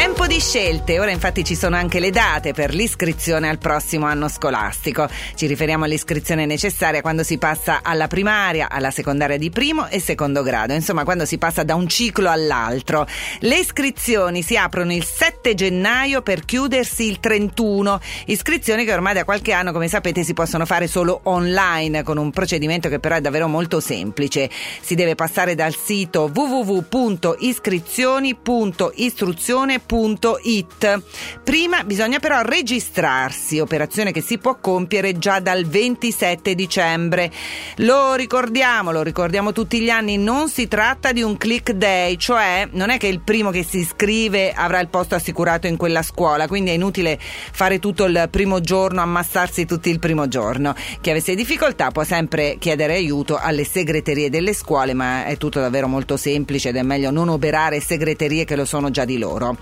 Tempo di scelte, ora infatti ci sono anche le date per l'iscrizione al prossimo anno scolastico. Ci riferiamo all'iscrizione necessaria quando si passa alla primaria, alla secondaria di primo e secondo grado, insomma quando si passa da un ciclo all'altro. Le iscrizioni si aprono il 7 gennaio per chiudersi il 31, iscrizioni che ormai da qualche anno come sapete si possono fare solo online con un procedimento che però è davvero molto semplice. Si deve passare dal sito www.iscrizioni.istruzione www.it. Prima bisogna però registrarsi, operazione che si può compiere già dal 27 dicembre. Lo ricordiamo, lo ricordiamo tutti gli anni, non si tratta di un click day, cioè non è che il primo che si iscrive avrà il posto assicurato in quella scuola, quindi è inutile fare tutto il primo giorno, ammassarsi tutti il primo giorno. Chi avesse difficoltà può sempre chiedere aiuto alle segreterie delle scuole, ma è tutto davvero molto semplice ed è meglio non oberare segreterie che lo sono già di loro.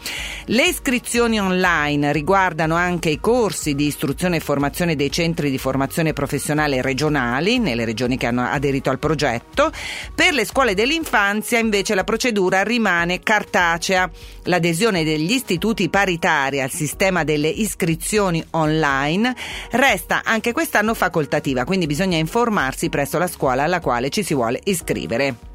Le iscrizioni online riguardano anche i corsi di istruzione e formazione dei centri di formazione professionale regionali nelle regioni che hanno aderito al progetto. Per le scuole dell'infanzia invece la procedura rimane cartacea. L'adesione degli istituti paritari al sistema delle iscrizioni online resta anche quest'anno facoltativa, quindi bisogna informarsi presso la scuola alla quale ci si vuole iscrivere.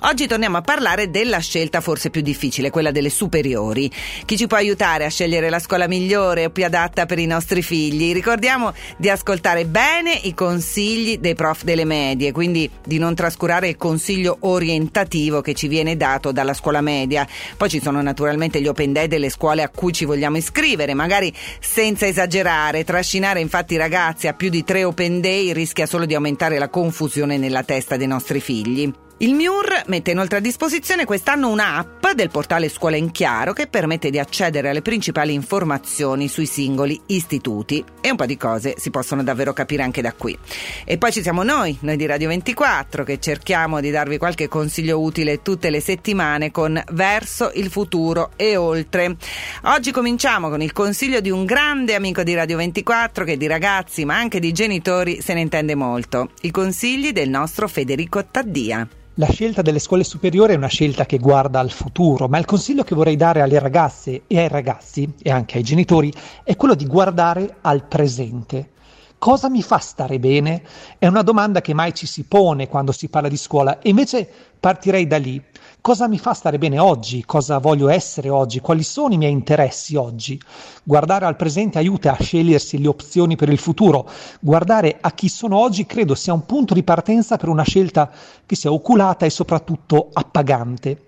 Oggi torniamo a parlare della scelta forse più difficile, quella delle superiori. Chi ci può aiutare a scegliere la scuola migliore o più adatta per i nostri figli? Ricordiamo di ascoltare bene i consigli dei prof delle medie, quindi di non trascurare il consiglio orientativo che ci viene dato dalla scuola media. Poi ci sono naturalmente gli open day delle scuole a cui ci vogliamo iscrivere, magari senza esagerare. Trascinare infatti i ragazzi a più di tre open day rischia solo di aumentare la confusione nella testa dei nostri figli. Il MIUR mette inoltre a disposizione quest'anno un'app del portale Scuola in Chiaro che permette di accedere alle principali informazioni sui singoli istituti e un po' di cose si possono davvero capire anche da qui. E poi ci siamo noi, noi di Radio 24, che cerchiamo di darvi qualche consiglio utile tutte le settimane con Verso il futuro e oltre. Oggi cominciamo con il consiglio di un grande amico di Radio 24 che di ragazzi ma anche di genitori se ne intende molto. I consigli del nostro Federico Taddia. La scelta delle scuole superiori è una scelta che guarda al futuro, ma il consiglio che vorrei dare alle ragazze e ai ragazzi e anche ai genitori è quello di guardare al presente. Cosa mi fa stare bene? È una domanda che mai ci si pone quando si parla di scuola e invece partirei da lì. Cosa mi fa stare bene oggi? Cosa voglio essere oggi? Quali sono i miei interessi oggi? Guardare al presente aiuta a scegliersi le opzioni per il futuro. Guardare a chi sono oggi credo sia un punto di partenza per una scelta che sia oculata e soprattutto appagante.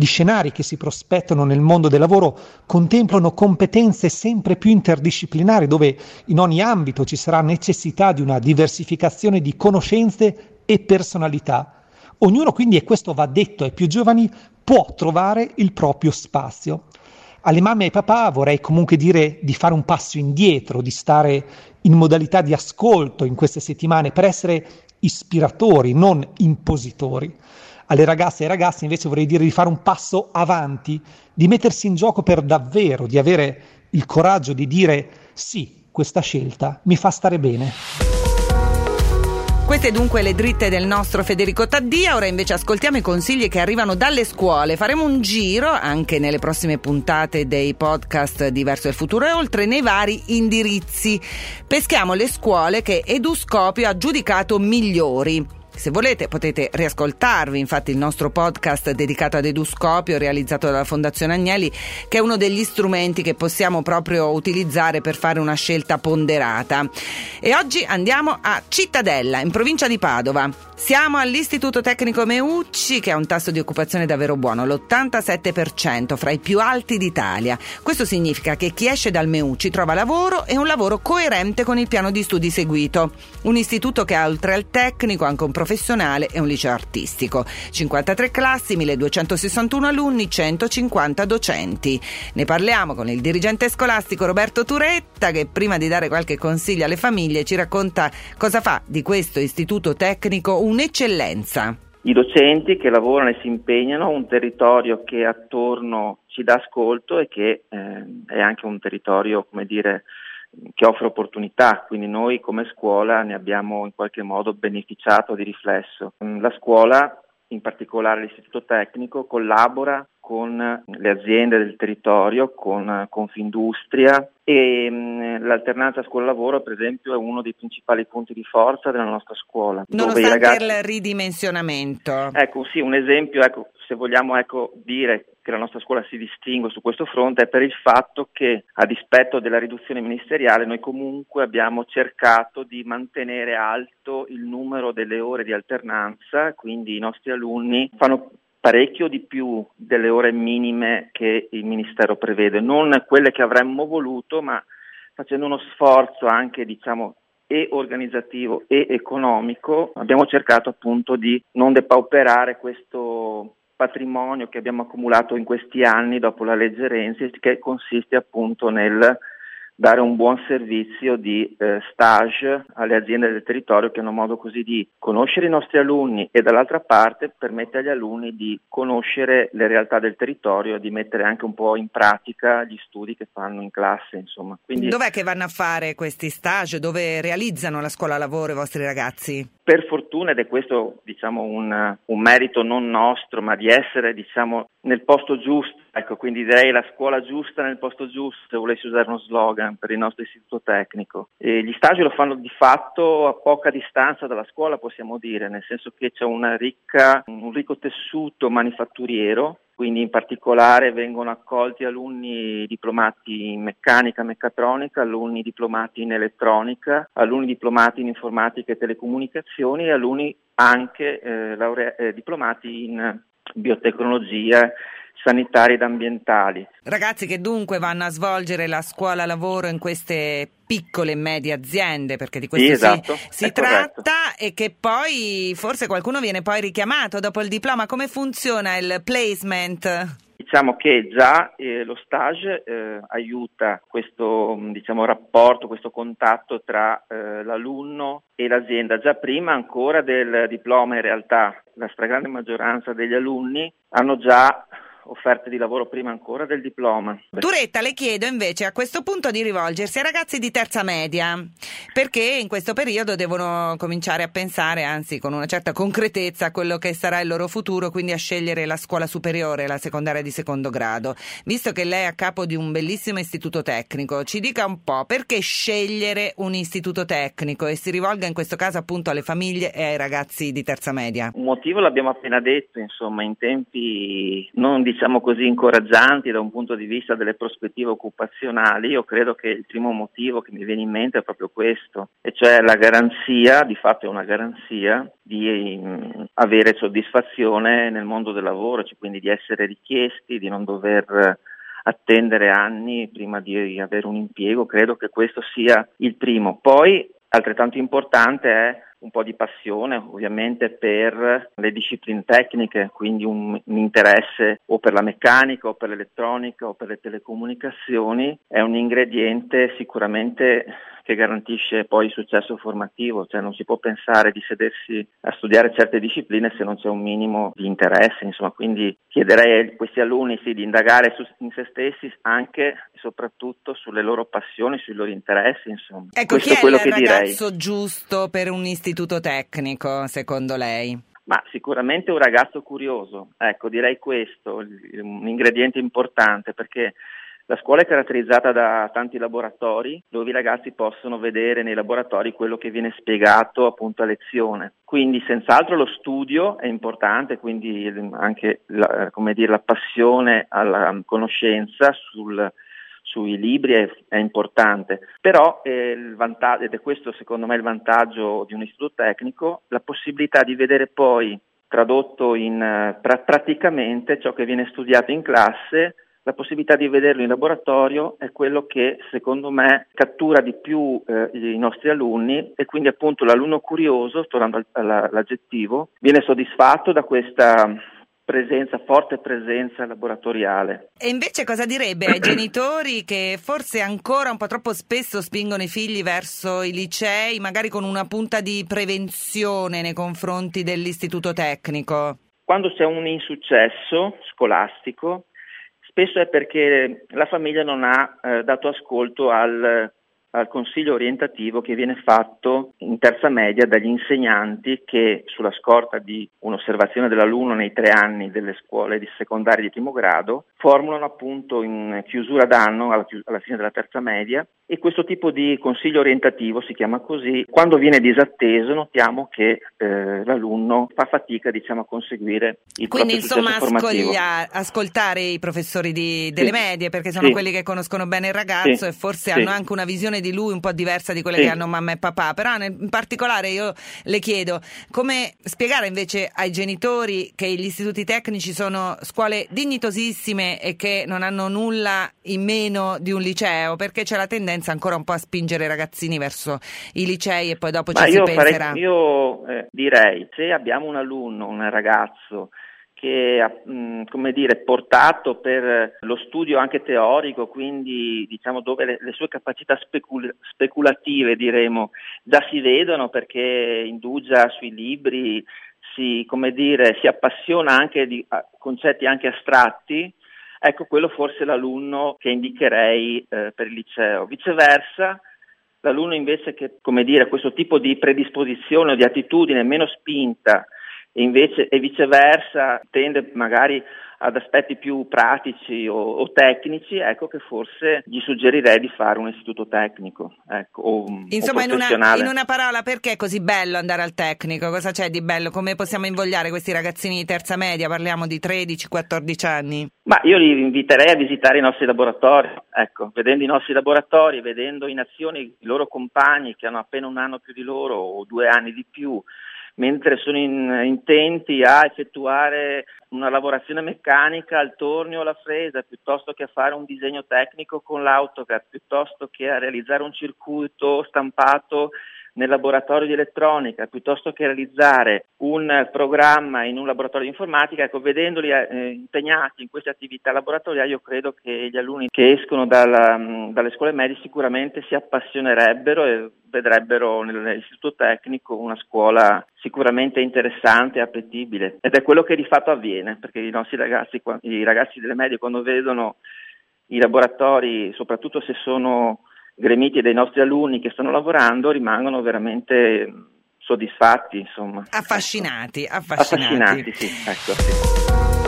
Gli scenari che si prospettano nel mondo del lavoro contemplano competenze sempre più interdisciplinari dove in ogni ambito ci sarà necessità di una diversificazione di conoscenze e personalità. Ognuno quindi, e questo va detto ai più giovani, può trovare il proprio spazio. Alle mamme e ai papà vorrei comunque dire di fare un passo indietro, di stare in modalità di ascolto in queste settimane per essere ispiratori, non impositori alle ragazze e ai ragazzi invece vorrei dire di fare un passo avanti, di mettersi in gioco per davvero, di avere il coraggio di dire sì, questa scelta mi fa stare bene. Queste dunque le dritte del nostro Federico Taddia, ora invece ascoltiamo i consigli che arrivano dalle scuole. Faremo un giro anche nelle prossime puntate dei podcast di Verso il Futuro e oltre nei vari indirizzi. Peschiamo le scuole che Eduscopio ha giudicato migliori. Se volete potete riascoltarvi infatti il nostro podcast dedicato ad Eduscopio realizzato dalla Fondazione Agnelli che è uno degli strumenti che possiamo proprio utilizzare per fare una scelta ponderata. E oggi andiamo a Cittadella in provincia di Padova. Siamo all'Istituto Tecnico Meucci che ha un tasso di occupazione davvero buono, l'87% fra i più alti d'Italia. Questo significa che chi esce dal Meucci trova lavoro e un lavoro coerente con il piano di studi seguito. Un istituto che ha oltre al tecnico anche un professionale e un liceo artistico. 53 classi, 1261 alunni, 150 docenti. Ne parliamo con il dirigente scolastico Roberto Turetta che prima di dare qualche consiglio alle famiglie ci racconta cosa fa di questo istituto tecnico un'eccellenza. I docenti che lavorano e si impegnano, un territorio che attorno ci dà ascolto e che eh, è anche un territorio, come dire, che offre opportunità, quindi noi come scuola ne abbiamo in qualche modo beneficiato di riflesso. La scuola, in particolare l'istituto tecnico, collabora con le aziende del territorio, con Confindustria e mh, l'alternanza scuola-lavoro per esempio è uno dei principali punti di forza della nostra scuola. Nonostante ragazzi... il ridimensionamento. Ecco sì, un esempio, ecco, se vogliamo ecco, dire che la nostra scuola si distingue su questo fronte è per il fatto che a dispetto della riduzione ministeriale noi comunque abbiamo cercato di mantenere alto il numero delle ore di alternanza, quindi i nostri alunni fanno parecchio di più delle ore minime che il Ministero prevede, non quelle che avremmo voluto, ma facendo uno sforzo anche diciamo e organizzativo e economico abbiamo cercato appunto di non depauperare questo patrimonio che abbiamo accumulato in questi anni dopo la legge Renzi che consiste appunto nel dare un buon servizio di eh, stage alle aziende del territorio che hanno modo così di conoscere i nostri alunni e dall'altra parte permette agli alunni di conoscere le realtà del territorio e di mettere anche un po' in pratica gli studi che fanno in classe. Insomma. Quindi, Dov'è che vanno a fare questi stage? Dove realizzano la scuola lavoro i vostri ragazzi? Per fortuna, ed è questo diciamo, un, un merito non nostro, ma di essere diciamo, nel posto giusto Ecco, quindi direi la scuola giusta nel posto giusto, se volessi usare uno slogan per il nostro istituto tecnico. E gli stagi lo fanno di fatto a poca distanza dalla scuola, possiamo dire, nel senso che c'è ricca, un ricco tessuto manifatturiero, quindi in particolare vengono accolti alunni diplomati in meccanica, meccatronica, alunni diplomati in elettronica, alunni diplomati in informatica e telecomunicazioni e alunni anche eh, laure- eh, diplomati in biotecnologia sanitari ed ambientali. Ragazzi che dunque vanno a svolgere la scuola lavoro in queste piccole e medie aziende, perché di questo sì, esatto, si, si tratta e che poi forse qualcuno viene poi richiamato dopo il diploma. Come funziona il placement? Diciamo che già eh, lo stage eh, aiuta questo diciamo, rapporto, questo contatto tra eh, l'alunno e l'azienda. Già prima ancora del diploma in realtà la stragrande maggioranza degli alunni hanno già offerte di lavoro prima ancora del diploma. Turetta, le chiedo invece a questo punto di rivolgersi ai ragazzi di terza media, perché in questo periodo devono cominciare a pensare, anzi con una certa concretezza, a quello che sarà il loro futuro, quindi a scegliere la scuola superiore, la secondaria di secondo grado. Visto che lei è a capo di un bellissimo istituto tecnico, ci dica un po' perché scegliere un istituto tecnico e si rivolga in questo caso appunto alle famiglie e ai ragazzi di terza media? Un motivo l'abbiamo appena detto, insomma, in tempi non diciamo diciamo così, incoraggianti da un punto di vista delle prospettive occupazionali, io credo che il primo motivo che mi viene in mente è proprio questo, e cioè la garanzia, di fatto è una garanzia, di mh, avere soddisfazione nel mondo del lavoro, cioè quindi di essere richiesti, di non dover attendere anni prima di avere un impiego, credo che questo sia il primo. Poi altrettanto importante è un po' di passione ovviamente per le discipline tecniche, quindi un, un, interesse o per la meccanica o per l'elettronica o per le telecomunicazioni, è un ingrediente sicuramente che garantisce poi il successo formativo, cioè non si può pensare di sedersi a studiare certe discipline se non c'è un minimo di interesse, insomma, quindi chiederei a questi alunni sì, di indagare su, in se stessi anche e soprattutto sulle loro passioni, sui loro interessi, insomma. Ecco, Questo chi è, quello il che ragazzo direi. giusto per un istituto tecnico, secondo lei? Ma sicuramente un ragazzo curioso, ecco direi questo, un ingrediente importante perché la scuola è caratterizzata da tanti laboratori dove i ragazzi possono vedere nei laboratori quello che viene spiegato appunto a lezione. Quindi senz'altro lo studio è importante, quindi anche la, dire, la passione alla conoscenza sul, sui libri è, è importante, però eh, ed è questo secondo me il vantaggio di un istituto tecnico, la possibilità di vedere poi tradotto in, eh, pra- praticamente ciò che viene studiato in classe la possibilità di vederlo in laboratorio è quello che secondo me cattura di più eh, i nostri alunni e quindi appunto l'alunno curioso, tornando all'aggettivo, viene soddisfatto da questa presenza, forte presenza laboratoriale. E invece cosa direbbe ai genitori che forse ancora un po' troppo spesso spingono i figli verso i licei, magari con una punta di prevenzione nei confronti dell'istituto tecnico? Quando c'è un insuccesso scolastico, spesso è perché la famiglia non ha eh, dato ascolto al al consiglio orientativo che viene fatto in terza media dagli insegnanti che sulla scorta di un'osservazione dell'alunno nei tre anni delle scuole di secondaria di primo grado formulano appunto in chiusura d'anno alla, fine della terza media e questo tipo di consiglio orientativo si chiama così, quando viene disatteso notiamo che eh, l'alunno fa fatica diciamo, a conseguire il Quindi insomma ascolta, ascoltare i professori di, delle sì. medie perché sono sì. quelli che conoscono bene il ragazzo sì. e forse hanno anche una visione di lui un po' diversa di quelle che hanno mamma e papà, però in particolare io le chiedo come spiegare invece ai genitori che gli istituti tecnici sono scuole dignitosissime e che non hanno nulla in meno di un liceo? Perché c'è la tendenza ancora un po' a spingere i ragazzini verso i licei e poi dopo ci si penserà. Farei, io eh, direi, se abbiamo un alunno, un ragazzo che ha dire, portato per lo studio anche teorico, quindi diciamo dove le, le sue capacità specul- speculative diremo, già si vedono perché indugia sui libri, si, dire, si appassiona anche di concetti anche astratti, Ecco, quello forse l'alunno che indicherei eh, per il liceo. Viceversa, l'alunno invece che, dire, questo tipo di predisposizione o di attitudine meno spinta invece e viceversa tende magari ad aspetti più pratici o, o, tecnici, ecco che forse gli suggerirei di fare un istituto tecnico. Ecco, o, Insomma, o in, una, in, una, parola, perché è così bello andare al tecnico? Cosa c'è di bello? Come possiamo invogliare questi ragazzini di terza media? Parliamo di 13-14 anni. Ma io li inviterei a visitare i nostri laboratori, ecco, vedendo i nostri laboratori, vedendo in azione i loro compagni che hanno appena un anno più di loro o due anni di più, mentre sono in, intenti a effettuare una lavorazione meccanica al tornio o alla fresa, piuttosto che a fare un disegno tecnico con l'AutoCAD, piuttosto che a realizzare un circuito stampato nel laboratorio di elettronica piuttosto che realizzare un programma in un laboratorio di informatica, ecco, vedendoli eh, impegnati in queste attività laboratoriali, io credo che gli alunni che escono dalla, dalle scuole medie sicuramente si appassionerebbero e vedrebbero nell'istituto tecnico una scuola sicuramente interessante e appetibile. Ed è quello che di fatto avviene perché i nostri ragazzi, i ragazzi delle medie quando vedono i laboratori, soprattutto se sono gremiti dei nostri alunni che stanno lavorando rimangono veramente soddisfatti, insomma. Affascinati, affascinati. Affascinati, sì, ecco, sì.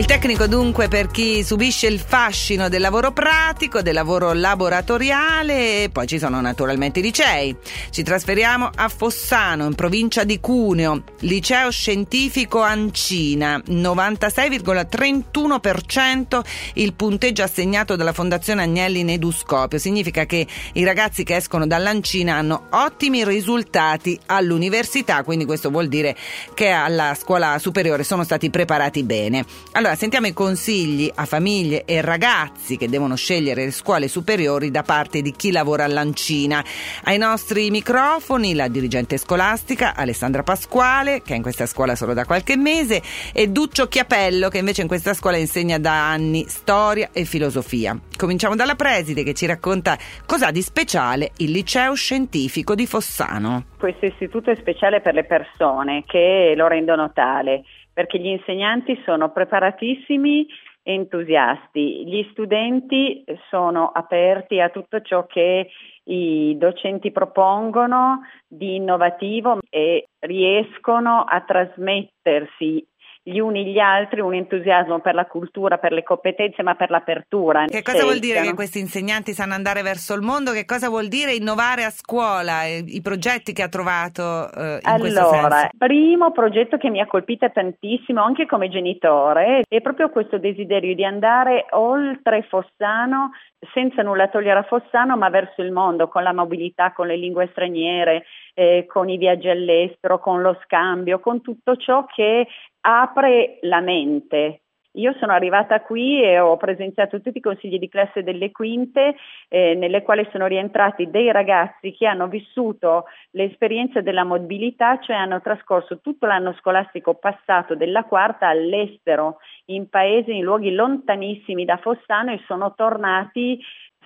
Il tecnico dunque per chi subisce il fascino del lavoro pratico, del lavoro laboratoriale e poi ci sono naturalmente i licei. Ci trasferiamo a Fossano in provincia di Cuneo, liceo scientifico Ancina, 96,31% il punteggio assegnato dalla Fondazione Agnelli in Eduscopio. Significa che i ragazzi che escono dall'Ancina hanno ottimi risultati all'università, quindi questo vuol dire che alla scuola superiore sono stati preparati bene. Allora, allora, sentiamo i consigli a famiglie e ragazzi che devono scegliere le scuole superiori da parte di chi lavora all'Ancina. Ai nostri microfoni la dirigente scolastica Alessandra Pasquale, che è in questa scuola solo da qualche mese, e Duccio Chiapello, che invece in questa scuola insegna da anni storia e filosofia. Cominciamo dalla preside che ci racconta cosa di speciale il liceo scientifico di Fossano. Questo istituto è speciale per le persone che lo rendono tale perché gli insegnanti sono preparatissimi e entusiasti, gli studenti sono aperti a tutto ciò che i docenti propongono di innovativo e riescono a trasmettersi gli uni gli altri un entusiasmo per la cultura, per le competenze, ma per l'apertura. Che cosa vuol dire che questi insegnanti sanno andare verso il mondo? Che cosa vuol dire innovare a scuola? I progetti che ha trovato eh, in allora, il primo progetto che mi ha colpito tantissimo anche come genitore è proprio questo desiderio di andare oltre Fossano senza nulla togliere a Fossano, ma verso il mondo, con la mobilità, con le lingue straniere, eh, con i viaggi all'estero, con lo scambio, con tutto ciò che apre la mente. Io sono arrivata qui e ho presenziato tutti i consigli di classe delle quinte, eh, nelle quali sono rientrati dei ragazzi che hanno vissuto l'esperienza della mobilità, cioè hanno trascorso tutto l'anno scolastico passato della quarta all'estero, in paesi, in luoghi lontanissimi da Fossano e sono tornati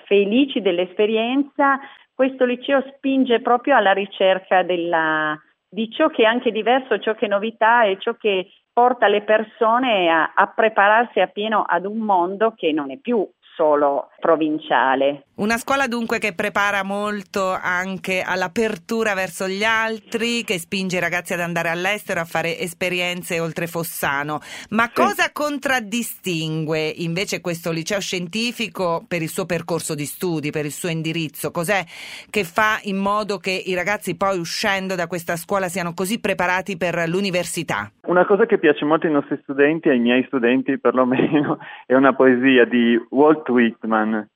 felici dell'esperienza. Questo liceo spinge proprio alla ricerca della, di ciò che è anche diverso, ciò che è novità e ciò che porta le persone a, a prepararsi appieno ad un mondo che non è più solo provinciale. Una scuola dunque che prepara molto anche all'apertura verso gli altri, che spinge i ragazzi ad andare all'estero a fare esperienze oltre Fossano. Ma sì. cosa contraddistingue invece questo liceo scientifico per il suo percorso di studi, per il suo indirizzo? Cos'è che fa in modo che i ragazzi poi uscendo da questa scuola siano così preparati per l'università? Una cosa che piace molto ai nostri studenti, ai miei studenti perlomeno, è una poesia di Walt Whitman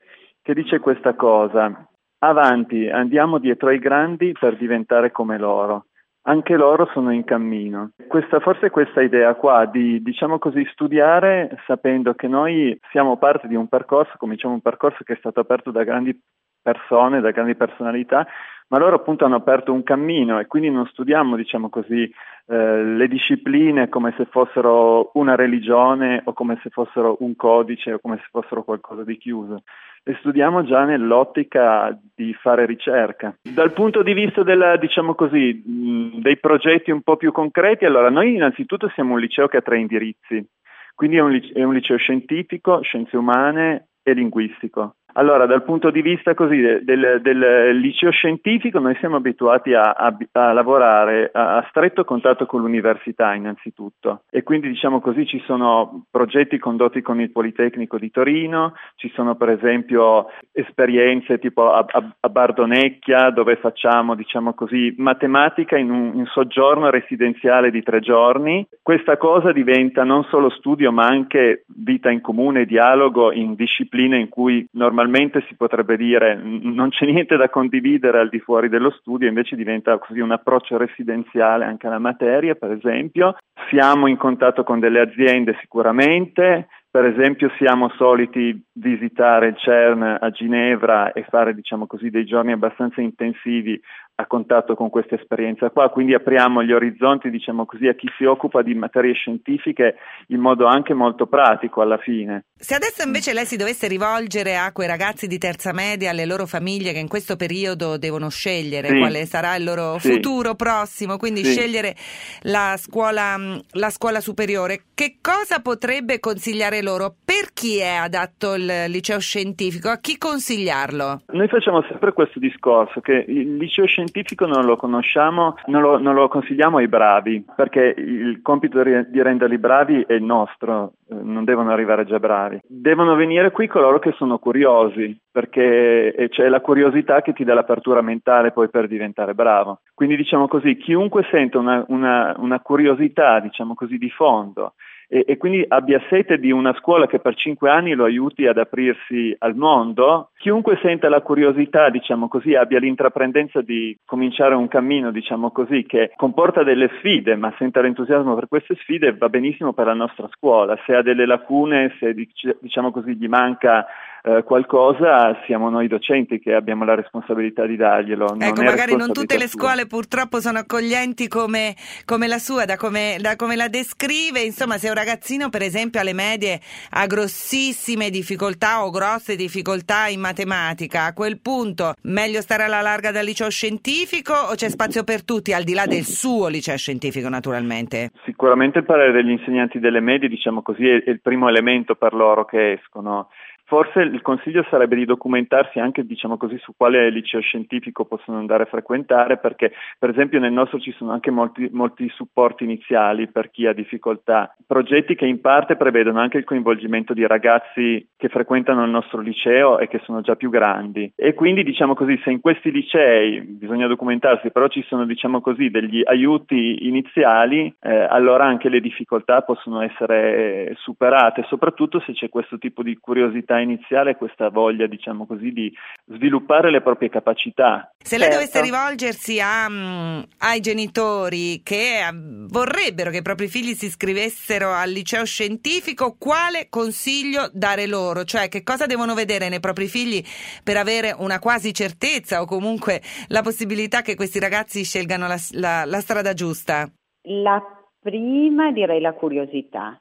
che dice questa cosa. Avanti, andiamo dietro ai grandi per diventare come loro. Anche loro sono in cammino. Questa, forse questa idea qua di, diciamo così, studiare sapendo che noi siamo parte di un percorso, come diciamo un percorso che è stato aperto da grandi persone, da grandi personalità, ma loro appunto hanno aperto un cammino e quindi non studiamo, diciamo così, eh, le discipline come se fossero una religione o come se fossero un codice o come se fossero qualcosa di chiuso. Le studiamo già nell'ottica di fare ricerca. Dal punto di vista della, diciamo così, dei progetti un po' più concreti, allora noi innanzitutto siamo un liceo che ha tre indirizzi, quindi è un, è un liceo scientifico, scienze umane e linguistico. Allora, dal punto di vista così, del, del, liceo scientifico, noi siamo abituati a, a, a lavorare a, a, stretto contatto con l'università innanzitutto e quindi diciamo così ci sono progetti condotti con il Politecnico di Torino, ci sono per esempio esperienze tipo a, Bardonecchia dove facciamo diciamo così matematica in un in soggiorno residenziale di tre giorni. Questa cosa diventa non solo studio ma anche vita in comune, dialogo in discipline in cui normalmente normalmente si potrebbe dire non c'è niente da condividere al di fuori dello studio, invece diventa così un approccio residenziale anche alla materia, per esempio. Siamo in contatto con delle aziende sicuramente, per esempio siamo soliti visitare il CERN a Ginevra e fare diciamo così, dei giorni abbastanza intensivi a contatto con questa esperienza qua, quindi apriamo gli orizzonti diciamo così, a chi si occupa di materie scientifiche in modo anche molto pratico alla fine. Se adesso invece lei si dovesse rivolgere a quei ragazzi di terza media, alle loro famiglie che in questo periodo devono scegliere sì. quale sarà il loro sì. futuro prossimo, quindi sì. scegliere la scuola, la scuola superiore, che cosa potrebbe consigliare loro? Per chi è adatto il liceo scientifico? A chi consigliarlo? Noi facciamo sempre questo discorso che il liceo scientifico scientifico non lo conosciamo, non lo, non lo consigliamo ai bravi, perché il compito di renderli bravi è il nostro, eh, non devono arrivare già bravi. Devono venire qui coloro che sono curiosi, perché c'è la curiosità che ti dà l'apertura mentale poi per diventare bravo. Quindi diciamo così, chiunque sente una, una, una curiosità, diciamo così, di fondo e, e, quindi abbia sete di una scuola che per cinque anni lo aiuti ad aprirsi al mondo, chiunque senta la curiosità, diciamo così, abbia l'intraprendenza di cominciare un cammino, diciamo così, che comporta delle sfide, ma senta l'entusiasmo per queste sfide, va benissimo per la nostra scuola. Se ha delle lacune, se diciamo così gli manca eh, qualcosa siamo noi docenti che abbiamo la responsabilità di darglielo. Non ecco, magari non tutte le scuole purtroppo sono accoglienti come, come la sua, da come, da come, la descrive. Insomma, se un ragazzino, per esempio, alle medie ha grossissime difficoltà o grosse difficoltà in matematica, a quel punto meglio stare alla larga dal liceo scientifico o c'è spazio per tutti, al di là del suo liceo scientifico, naturalmente? Sicuramente il parere degli insegnanti delle medie, diciamo così, è il primo elemento per loro che escono. Forse il consiglio sarebbe di documentarsi anche diciamo così, su quale liceo scientifico possono andare a frequentare, perché per esempio nel nostro ci sono anche molti, molti supporti iniziali per chi ha difficoltà, progetti che in parte prevedono anche il coinvolgimento di ragazzi che frequentano il nostro liceo e che sono già più grandi. E quindi diciamo così, se in questi licei bisogna documentarsi, però ci sono diciamo così, degli aiuti iniziali, eh, allora anche le difficoltà possono essere superate, soprattutto se c'è questo tipo di curiosità iniziale questa voglia, diciamo così, di sviluppare le proprie capacità. Se lei certo. dovesse rivolgersi a, um, ai genitori che uh, vorrebbero che i propri figli si iscrivessero al liceo scientifico, quale consiglio dare loro? Cioè, che cosa devono vedere nei propri figli per avere una quasi certezza o comunque la possibilità che questi ragazzi scelgano la, la, la strada giusta? La prima direi la curiosità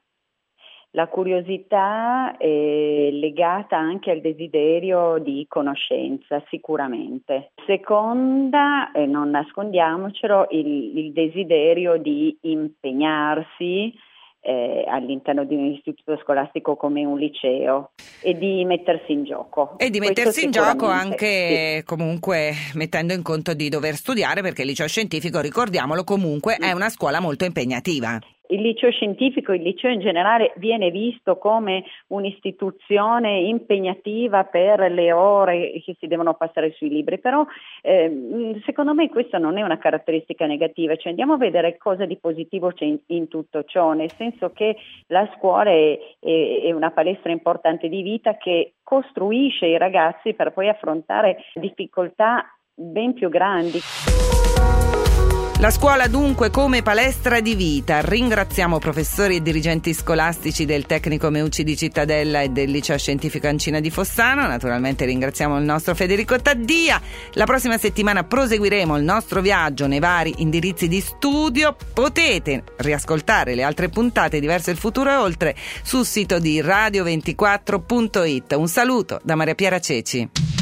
la curiosità è legata anche al desiderio di conoscenza, sicuramente. Seconda, e non nascondiamocelo, il, il desiderio di impegnarsi eh, all'interno di un istituto scolastico come un liceo e di mettersi in gioco. E di mettersi in gioco anche sì. comunque mettendo in conto di dover studiare perché il liceo scientifico, ricordiamolo, comunque è una scuola molto impegnativa il liceo scientifico, il liceo in generale viene visto come un'istituzione impegnativa per le ore che si devono passare sui libri, però eh, secondo me questa non è una caratteristica negativa, cioè andiamo a vedere cosa di positivo c'è in, in tutto ciò, nel senso che la scuola è, è, è una palestra importante di vita che costruisce i ragazzi per poi affrontare difficoltà ben più grandi. La scuola dunque come palestra di vita. Ringraziamo professori e dirigenti scolastici del Tecnico Meucci di Cittadella e del Liceo Scientifico Ancina di Fossano. Naturalmente ringraziamo il nostro Federico Taddia. La prossima settimana proseguiremo il nostro viaggio nei vari indirizzi di studio. Potete riascoltare le altre puntate diverse il futuro e oltre sul sito di radio24.it. Un saluto da Maria Piera Ceci.